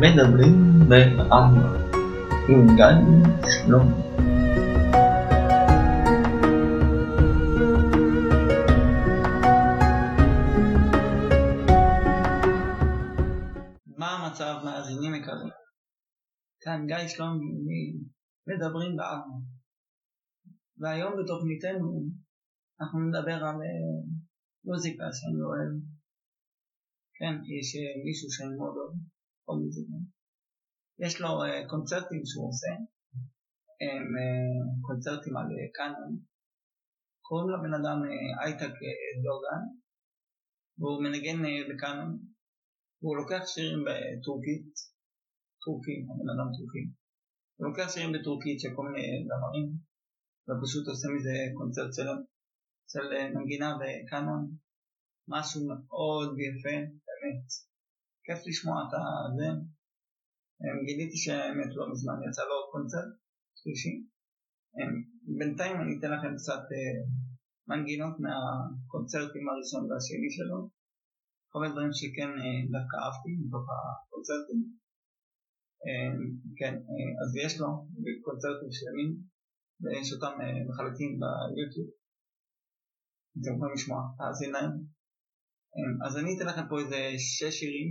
מדברים בעם עם גל שלום מה המצב מאזינים יקרים? כאן גיא שלום מדברים בעם. והיום בתוכניתנו אנחנו נדבר על אה, מוזיקה שאני אוהב. כן, יש אה, מישהו שאני מאוד אוהב או מוזיקה. יש לו uh, קונצרטים שהוא עושה, הם קונצרטים על קאנון. קוראים לבן אדם אייטק דוגן, והוא מנגן בקאנון, והוא לוקח שירים בטורקית, טורקים, הבן אדם טורקי, הוא לוקח שירים בטורקית של כל מיני זמרים, ופשוט עושה מזה קונצרט של, של מנגינה בקאנון, משהו מאוד יפה, באמת. כיף לשמוע את זה. גיליתי שהאמת לא מזמן יצא לו קונצרט שלישי. בינתיים אני אתן לכם קצת מנגינות מהקונצרטים הראשון והשני שלו. כל מיני דברים שכן דווקא אהבתי מתוך הקונצרטים. כן, אז יש לו קונצרטים שלמים ויש אותם מחלקים ביוטיוב. אתם יכולים לשמוע, תאזין להם. אז אני אתן לכם פה איזה שש שירים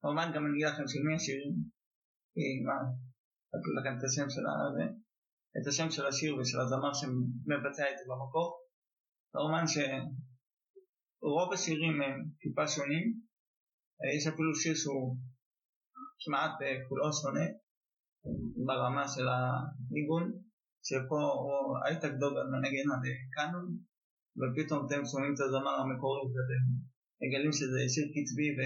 כמובן גם אני אגיד לכם של מי השירים, מה, אקריא לכם את השם של הזה, את השם של השיר ושל הזמר שמבצע את זה במקור. כמובן שרוב השירים הם טיפה שונים, יש אפילו שיר שהוא כמעט כולו שונה ברמה של הניגון, שפה היית גדול על מנגן על קאנון, ופתאום אתם שומעים את הזמר המקורי ואתם מגלים שזה שיר קצבי ו...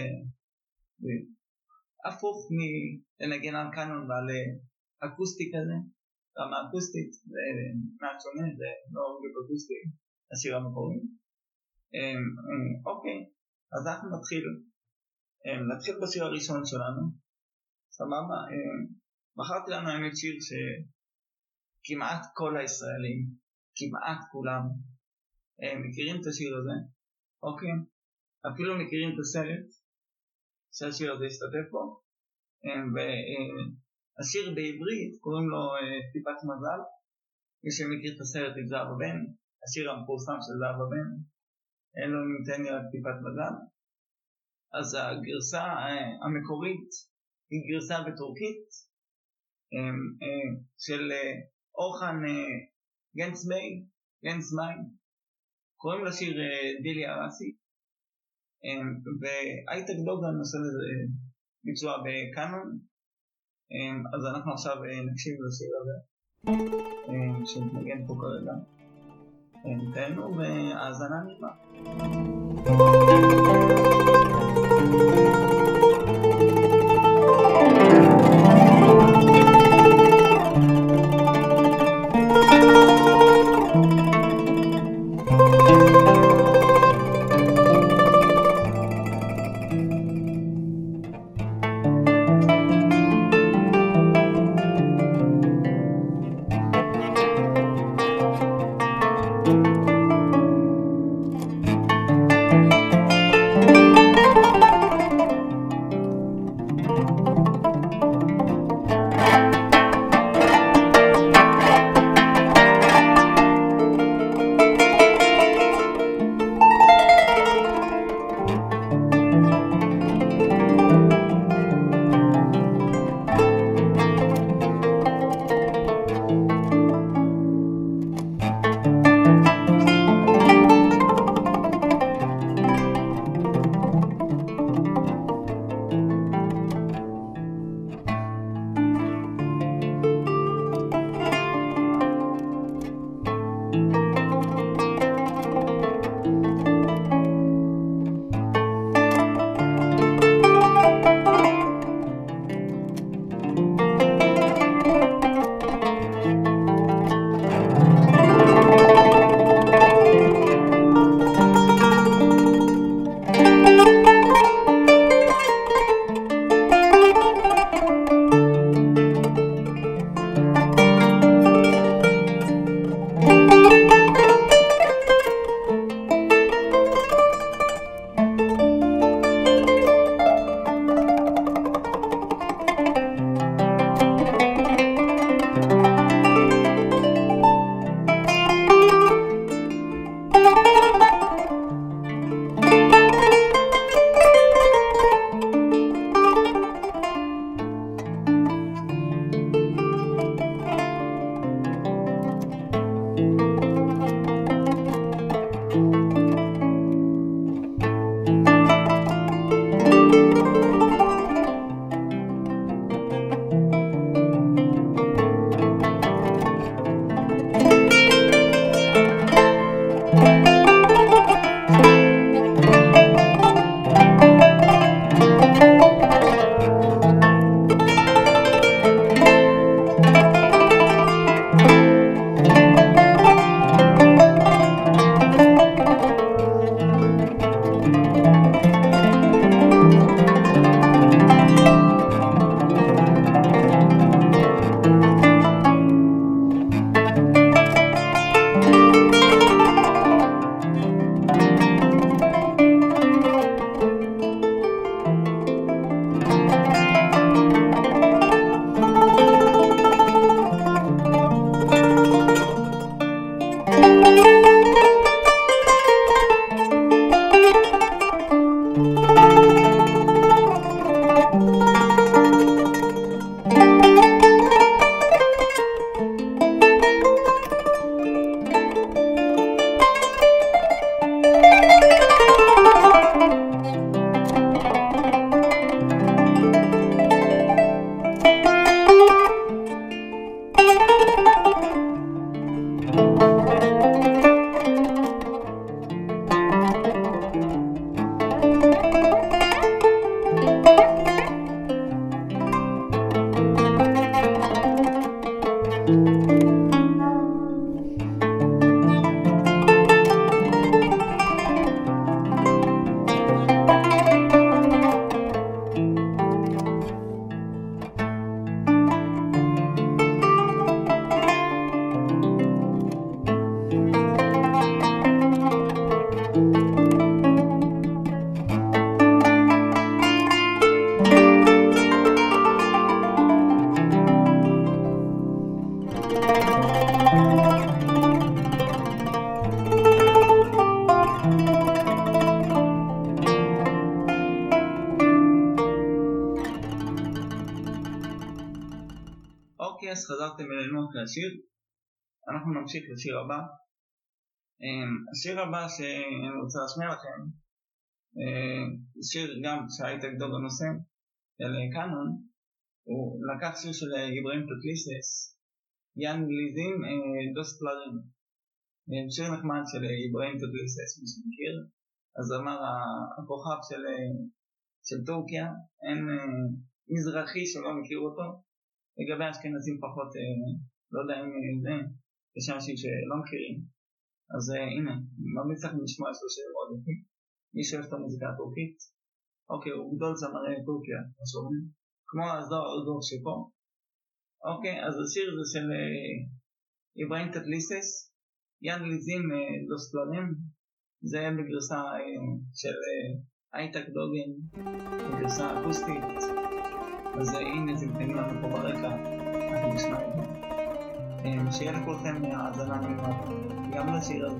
הפוך מלנגן על קאנון ועל אקוסטי כזה, רמה אקוסטית, זה מעט שונה, זה לא בדיוק אקוסטי, השיר המקורי. אוקיי, אז אנחנו נתחיל, נתחיל בשיר הראשון שלנו, סבבה? בחרתי לנו האמת שיר שכמעט כל הישראלים, כמעט כולם, מכירים את השיר הזה, אוקיי? אפילו מכירים את הסרט, שהשיר הזה ישתתף בו, והשיר בעברית קוראים לו טיפת מזל, מי שמכיר את הסרט עם זהב הבן, השיר המפורסם של זהב הבן, אין לו ניתן לי רק טיפת מזל, אז הגרסה המקורית היא גרסה בטורקית של אורחן גנצביי, גנצביי, קוראים לשיר דילי ארסי, והייטק דוגן עושה לזה ביצוע בקאנון, אז אנחנו עכשיו נקשיב לשיר הזה, שמתנגן פה כרגע. תהנו והאזנה נעימה. השיר. אנחנו נמשיך לשיר הבא. אמ, השיר הבא שאני רוצה להשמיע לכם, אה, שיר גם שהייתה גדול בנושא של קאנון, הוא לקח שיר של איברהים פטליסס, יאן ליזים דוס פלרים. שיר נחמד של איברהים פטליסס, מי שמכיר. אז אמר הכוכב של, של טורקיה, אין אה, מזרחי שלא מכיר אותו. לגבי האשכנזים פחות, אה, לא יודע אם אה, זה, יש אנשים שלא מכירים. אז אה, הנה, ממליץ לכם לשמוע את השיר מאוד יפי. מי שאוהב את המוזיקה הטורקית, אוקיי, הוא גדול זמרי טורקיה, מה שאומרים, כמו הזוהר דור שפה. אוקיי, אז השיר זה של איברהים טטליסס, יאן ליזים סטוארים, זה בגרסה של הייטק דוגן, בגרסה אקוסטית. אז הנה זה מתאים לנו פה ברקע, אנחנו נשמע את זה. Share করতেন আজান আনিমার ইয়ামলা সিরাজ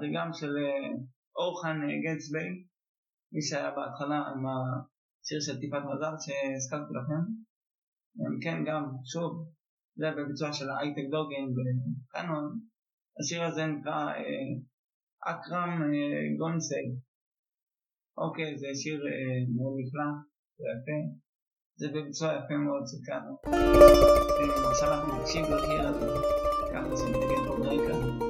זה גם של אה, אורחן אה, גנצביי, מי שהיה בהתחלה עם השיר של טיפת מזל שהזכרתי לכם. אמ, כן, גם, שוב, זה בביצוע של הייטק דוגן וקאנון. השיר הזה נקרא אקרם גונסי. אוקיי, זה שיר מאוד נפלא ויפה. זה בביצוע יפה מאוד של קאנון. עכשיו אנחנו נקשיב לשיר הזה, ככה שנתגן פה ברקע.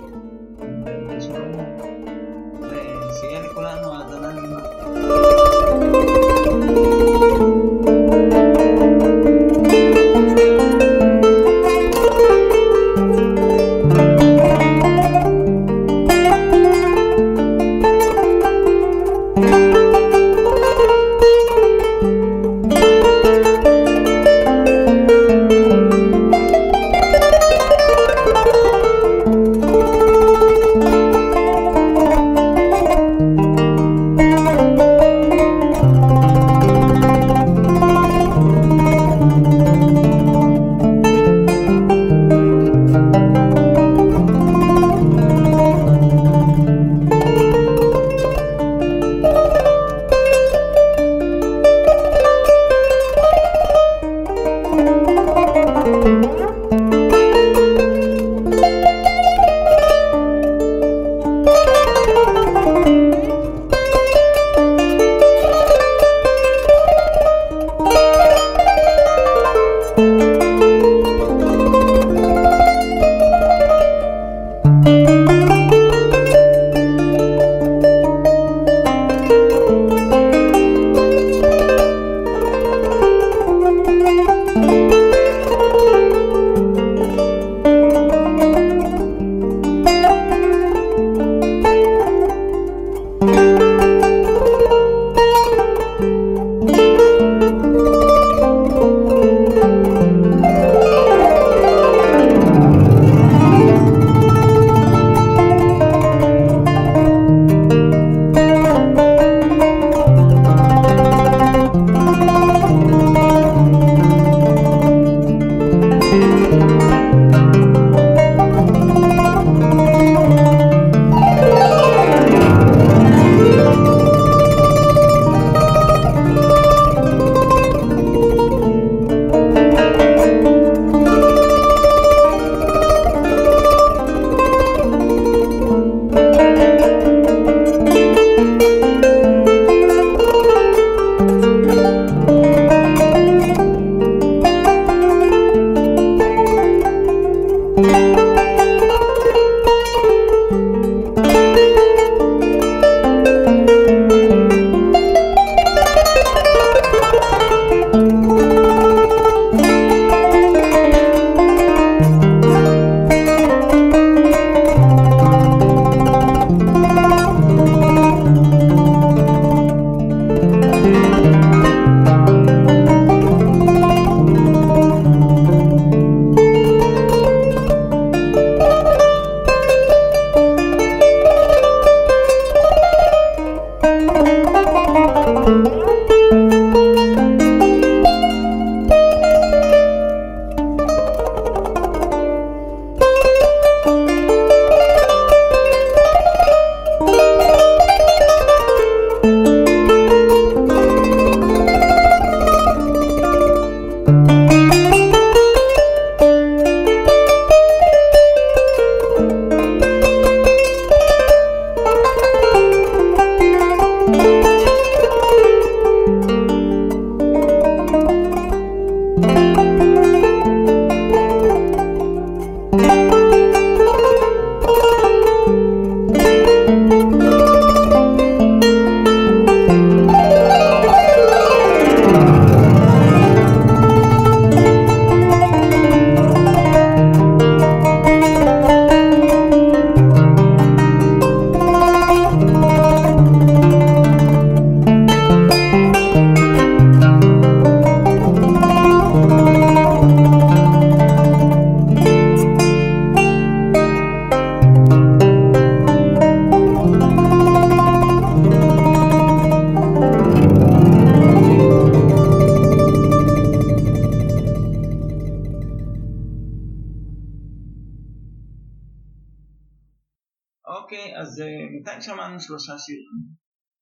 שמענו שלושה שירים,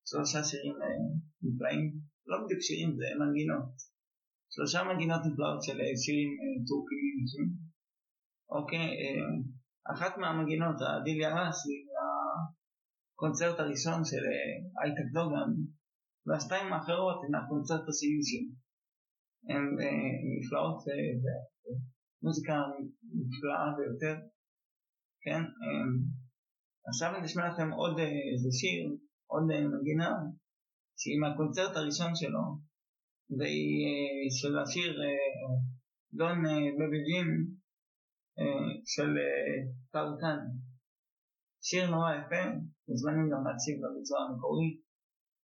שלושה שירים נפלאים, לא בדיוק שירים, זה מנגינות. שלושה מנגינות נפלאות של שירים טורקיים. אוקיי, אחת מהמנגינות, הדיליה ראס, היא הקונצרט הראשון של אייטק דוגן, והשתיים האחרות הן הקונצרט הסיום שלו. הן נפלאות מוזיקה נפלאה ביותר, כן? עכשיו אני אשמע לכם עוד איזה שיר, עוד מנגינה, שהיא מהקונצרט הראשון שלו, והיא של השיר דון בביג'ין של טאוטן. שיר נורא יפה, מוזמנים גם להקשיב לביצוע המקורי,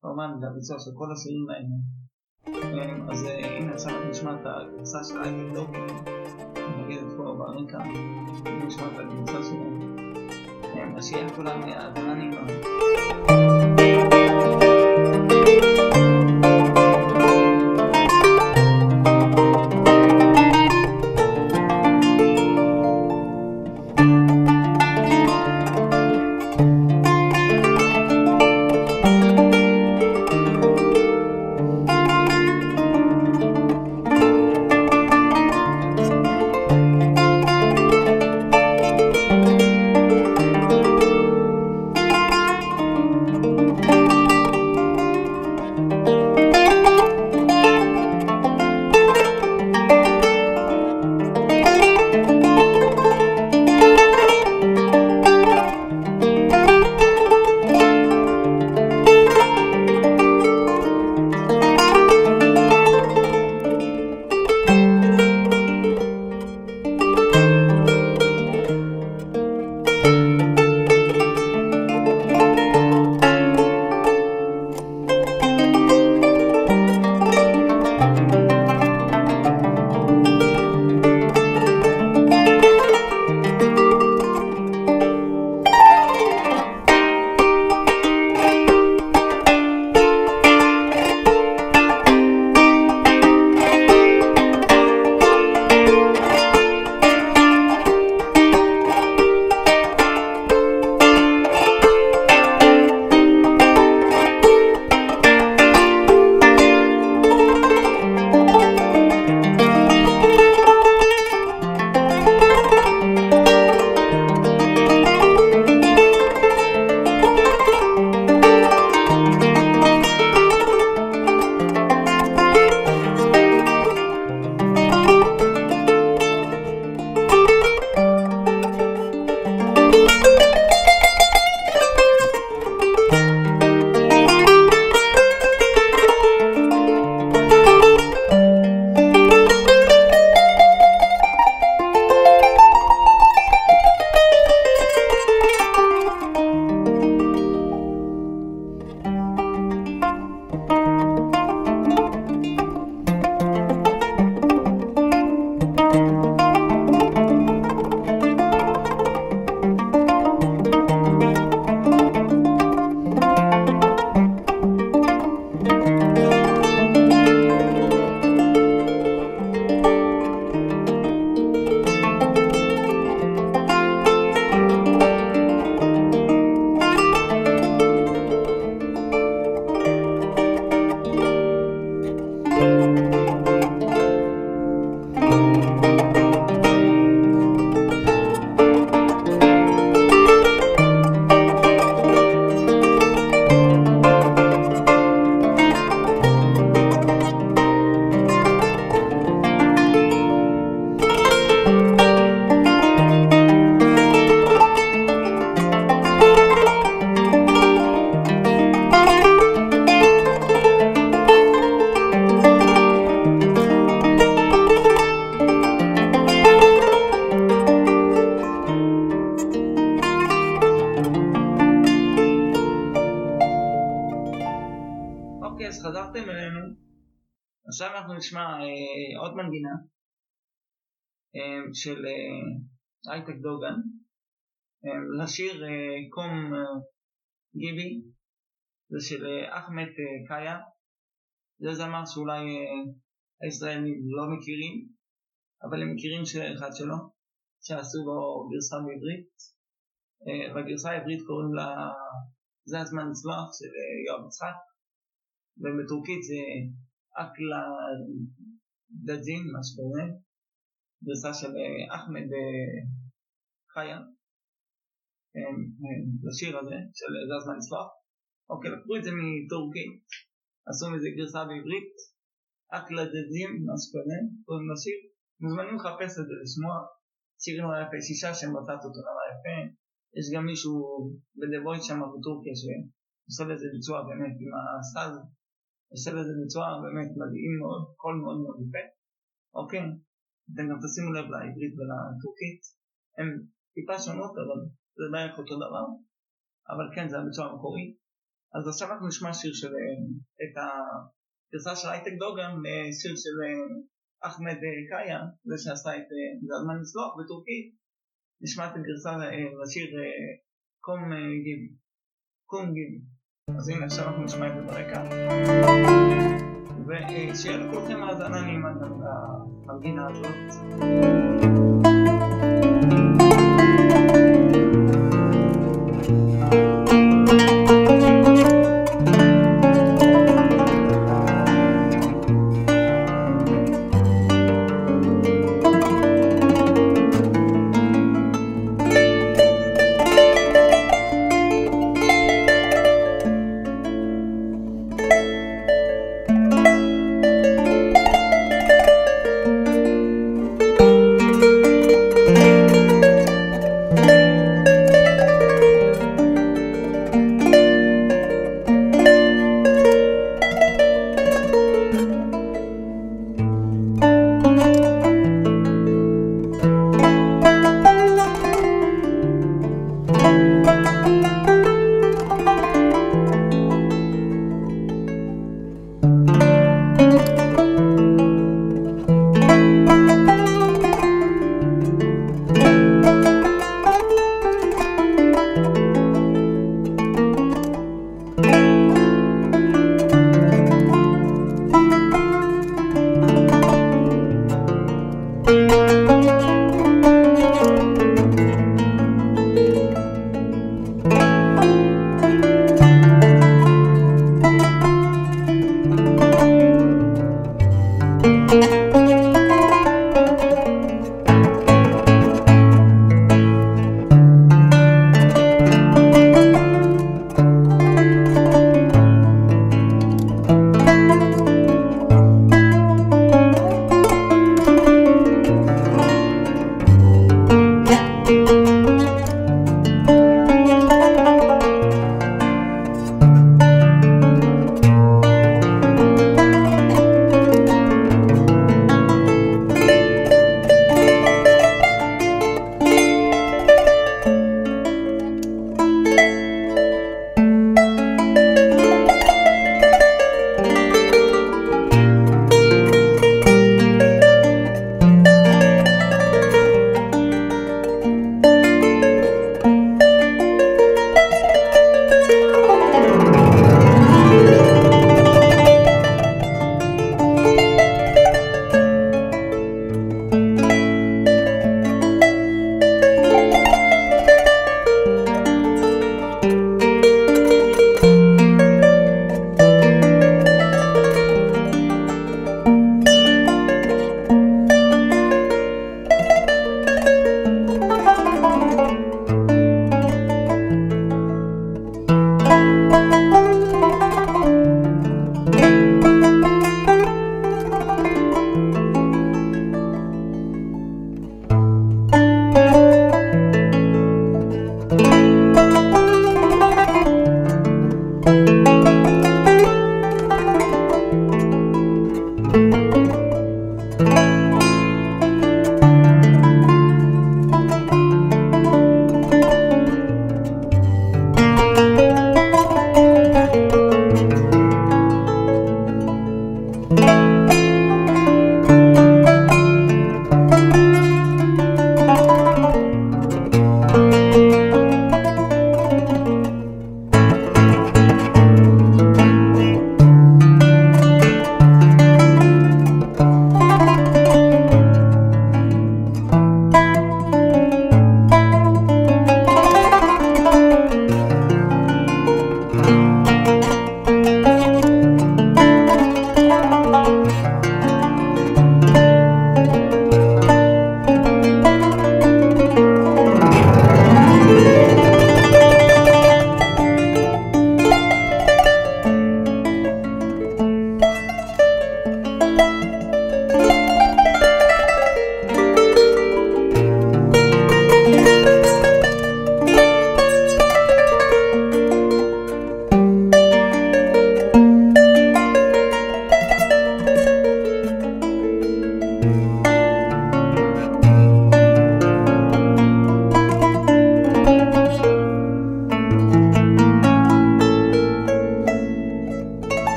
כמובן זה הביצוע של כל השירים האלה. אז הנה עכשיו אנחנו נשמע את הגרסה של אייטל דוקי, נגיד את פה ברקע, נשמע את הגרסה שלו. así es la. אז שיהיה לכולם האזנה נעימה. של אייטק דוגן לשיר קום גיבי זה של אחמד קאיה זה זמר שאולי הישראלים לא מכירים אבל הם מכירים שיר אחד שלו שעשו לו גרסה בעברית והגרסה העברית קוראים לה זה הזמן לסלוח של אה, יואב יצחק, ובטורקית זה אקלה דג'ין, מה שקורה, גרסה של אה, אחמד אה, חיה, לשיר הזה של זה הזמן לסלוח. אוקיי, לקחו את זה מטורקית, עשו מזה גרסה בעברית, אקלה דג'ין, מה שקורה, קוראים לשיר, מוזמנים לחפש את זה, לשמוע. שיר נורא יפה, שישה שמצאת אותו נורא יפה, יש גם מישהו בדבויט שם בטורקיה שעושה לזה ביצוע באמת עם הסאז, עושה לזה ביצוע באמת מדהים מאוד, קול מאוד מאוד יפה, אוקיי? אתם גם תשימו לב לעברית ולטורקית, הן טיפה שונות אבל זה בערך אותו דבר, אבל כן זה הביצוע המקורי. אז עכשיו אנחנו נשמע שיר של, את הגרסה של הייטק דוגם לשיר של אחמד קאיה, זה שעשה את זה הזמן לסלוח בטורקית, נשמע את הגרסה לשיר קום גיבי, קום גיבי. אז הנה עכשיו אנחנו נשמע את זה ברקע. ושיהיה לכולכם האזנה נעימה למנגינה הזאת.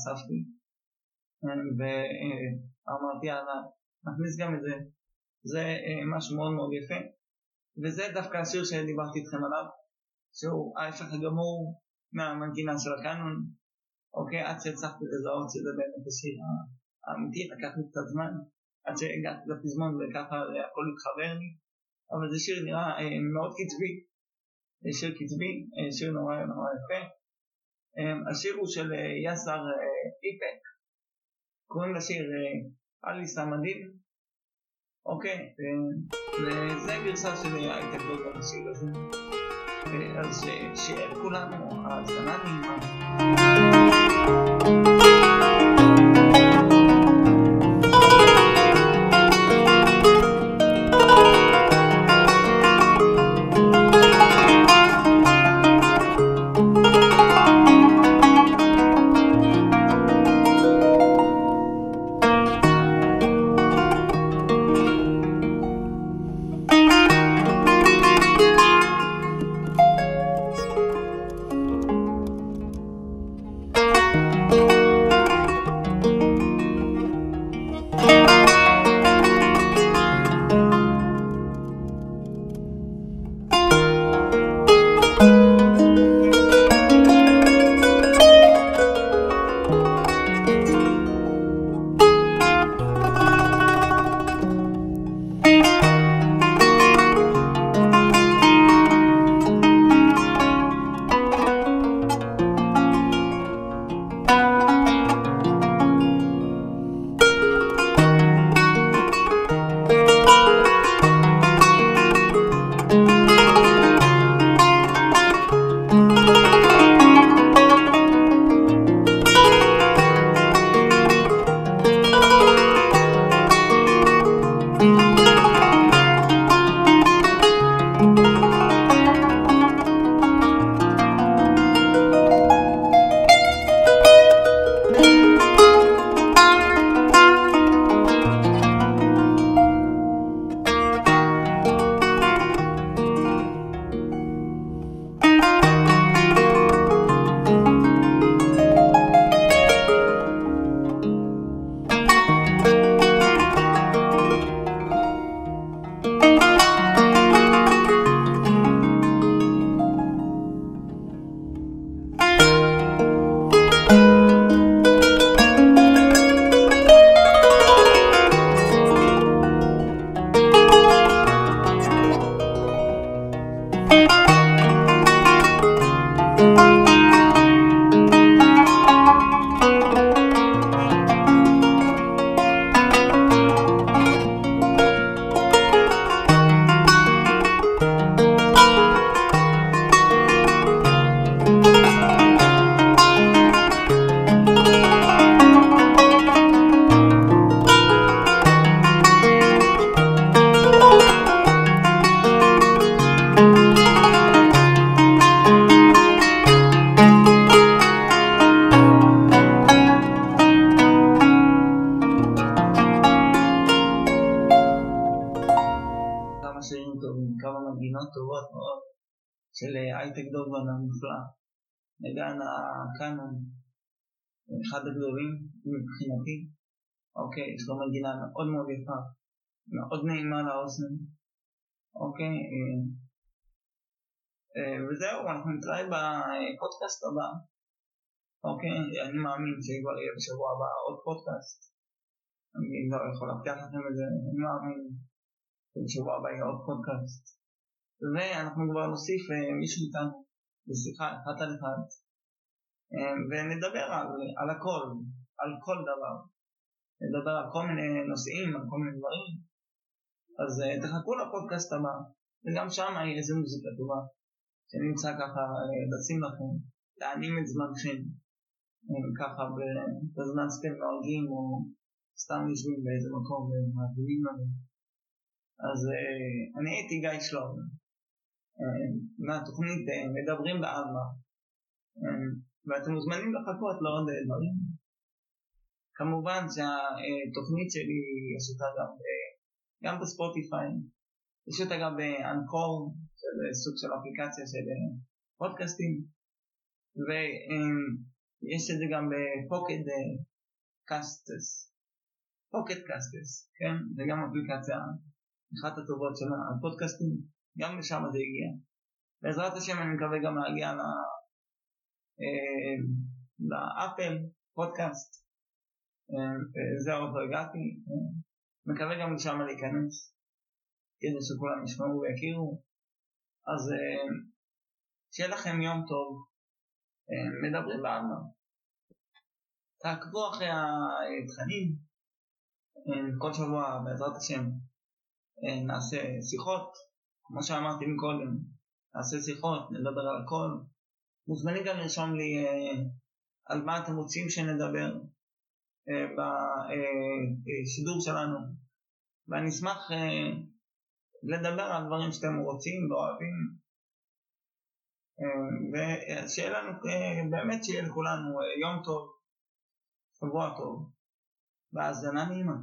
אספתי, ואמרתי יאללה, נכניס גם את זה, זה משהו מאוד מאוד יפה, וזה דווקא השיר שדיברתי איתכם עליו, שהוא ההפך הגמור מהמנגינה של הקאנון, אוקיי, עד שהצלחתי לזהות שזה באמת השיר האמיתי, לקח לי קצת זמן, עד שהגעתי לפזמון וככה הכל התחבר לי, אבל זה שיר נראה אה, מאוד קצבי, שיר קצבי, אה, שיר נורא נורא יפה. אה, השיר הוא של אה, יאסר אה, איפק, קוראים לשיר אה, אלי סמדין, אוקיי, וזה גרסה של הייטק דוג בשיר הזה, אז שיהיה לכולנו האזנה נעימה. אחד הגדולים מבחינתי. אוקיי, יש לו מנגינה מאוד מאוד יפה, מאוד נעימה לאוזן. אוקיי, אה, אה, וזהו, אנחנו נתראה בפודקאסט הבא. אוקיי, אני מאמין שכבר יהיה בשבוע הבא עוד פודקאסט. אני לא יכול להבטיח לכם את זה, אני מאמין שבשבוע הבא יהיה עוד פודקאסט. ואנחנו כבר נוסיף אה, מישהו איתנו בשיחה אחת על אחד, ונדבר על, על הכל, על כל דבר. נדבר על כל מיני נושאים, על כל מיני דברים. אז אה, תחכו לפודקאסט הבא, וגם שם יהיה איזה מוזיקה טובה, שנמצא ככה לשים לכם, להענים את זמנכם, ככה בזמן שאתם נוהגים או סתם יושבים באיזה מקום ומאזינים לנו. אז אני הייתי גיא שלום, מהתוכנית מדברים בעלמא, ואתם מוזמנים לחכות לעוד uh, דברים. כמובן שהתוכנית שלי יש אותה גם, uh, גם בספוטיפיי, יש אותה גם באנקור, שזה סוג של אפליקציה של פודקאסטים, ויש את זה גם בפוקד קסטס, פוקד קסטס, כן? זה גם אפליקציה, אחת הטובות של הפודקאסטים, גם לשם זה הגיע. בעזרת השם אני מקווה גם להגיע אה, לאפל פודקאסט, אה, זה עוד לא הגעתי, מקווה גם לשם להיכנס, כדי שכולם ישמעו ויכירו. אז שיהיה לכם יום טוב, מדברים בעלמא. תעקבו אחרי התכנים, כל שבוע בעזרת השם נעשה שיחות, כמו שאמרתי מקודם, נעשה שיחות, נדבר על הכל. מוזמנים גם לרשום לי על מה אתם רוצים שנדבר בשידור שלנו, ואני אשמח לדבר על דברים שאתם רוצים ואוהבים, ושיהיה לנו, באמת שיהיה לכולנו יום טוב, שבוע טוב, והאזנה נעימה.